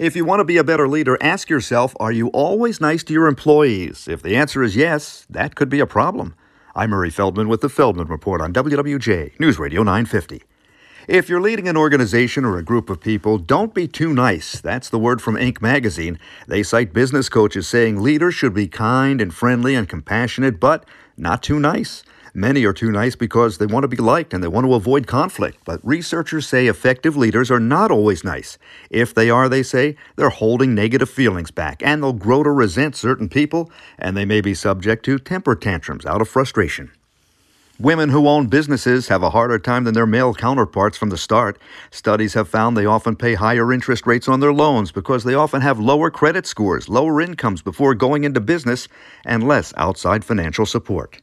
If you want to be a better leader, ask yourself are you always nice to your employees? If the answer is yes, that could be a problem. I'm Murray Feldman with the Feldman Report on WWJ News Radio 950. If you're leading an organization or a group of people, don't be too nice. That's the word from Inc. magazine. They cite business coaches saying leaders should be kind and friendly and compassionate, but not too nice. Many are too nice because they want to be liked and they want to avoid conflict. But researchers say effective leaders are not always nice. If they are, they say, they're holding negative feelings back and they'll grow to resent certain people and they may be subject to temper tantrums out of frustration. Women who own businesses have a harder time than their male counterparts from the start. Studies have found they often pay higher interest rates on their loans because they often have lower credit scores, lower incomes before going into business, and less outside financial support.